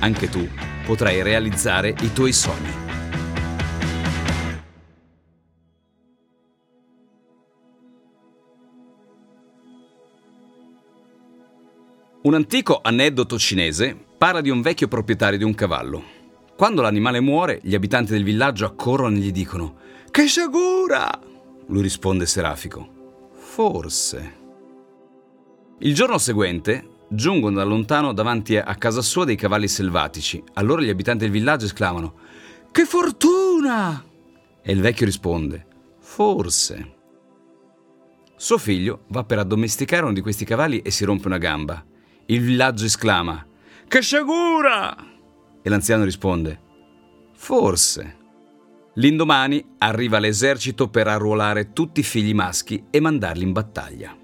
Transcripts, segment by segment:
anche tu potrai realizzare i tuoi sogni. Un antico aneddoto cinese parla di un vecchio proprietario di un cavallo. Quando l'animale muore, gli abitanti del villaggio accorrono e gli dicono Che sciagura! Lui risponde serafico Forse. Il giorno seguente giungono da lontano davanti a casa sua dei cavalli selvatici. Allora gli abitanti del villaggio esclamano Che fortuna! E il vecchio risponde Forse. Suo figlio va per addomesticare uno di questi cavalli e si rompe una gamba. Il villaggio esclama Che sciagura! E l'anziano risponde Forse. L'indomani arriva l'esercito per arruolare tutti i figli maschi e mandarli in battaglia.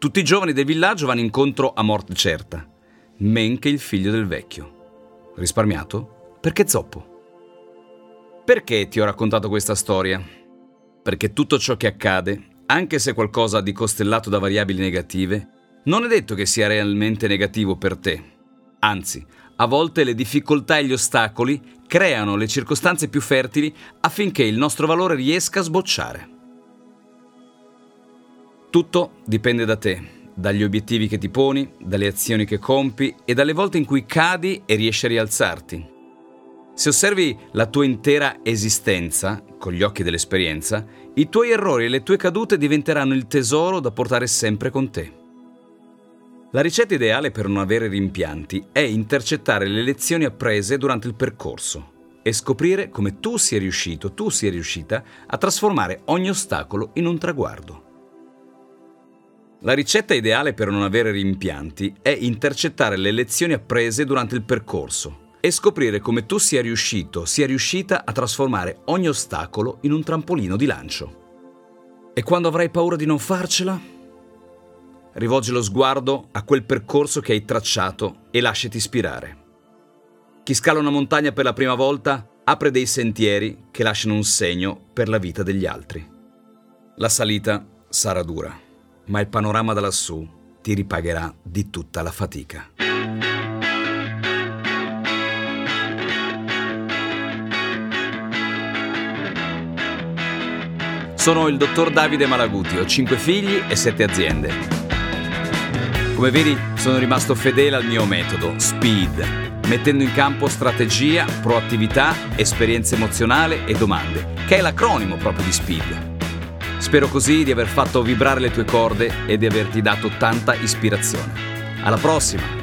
Tutti i giovani del villaggio vanno incontro a morte certa, men che il figlio del vecchio. Risparmiato? Perché zoppo. Perché ti ho raccontato questa storia? Perché tutto ciò che accade, anche se qualcosa di costellato da variabili negative, non è detto che sia realmente negativo per te. Anzi, a volte le difficoltà e gli ostacoli creano le circostanze più fertili affinché il nostro valore riesca a sbocciare. Tutto dipende da te, dagli obiettivi che ti poni, dalle azioni che compi e dalle volte in cui cadi e riesci a rialzarti. Se osservi la tua intera esistenza con gli occhi dell'esperienza, i tuoi errori e le tue cadute diventeranno il tesoro da portare sempre con te. La ricetta ideale per non avere rimpianti è intercettare le lezioni apprese durante il percorso e scoprire come tu sia riuscito, tu sia riuscita a trasformare ogni ostacolo in un traguardo. La ricetta ideale per non avere rimpianti è intercettare le lezioni apprese durante il percorso e scoprire come tu sia riuscito, sia riuscita a trasformare ogni ostacolo in un trampolino di lancio. E quando avrai paura di non farcela? Rivolgi lo sguardo a quel percorso che hai tracciato e lasciati ispirare. Chi scala una montagna per la prima volta apre dei sentieri che lasciano un segno per la vita degli altri. La salita sarà dura ma il panorama da lassù ti ripagherà di tutta la fatica. Sono il dottor Davide Malaguti, ho 5 figli e 7 aziende. Come vedi sono rimasto fedele al mio metodo, SPEED, mettendo in campo strategia, proattività, esperienza emozionale e domande, che è l'acronimo proprio di SPEED. Spero così di aver fatto vibrare le tue corde e di averti dato tanta ispirazione. Alla prossima!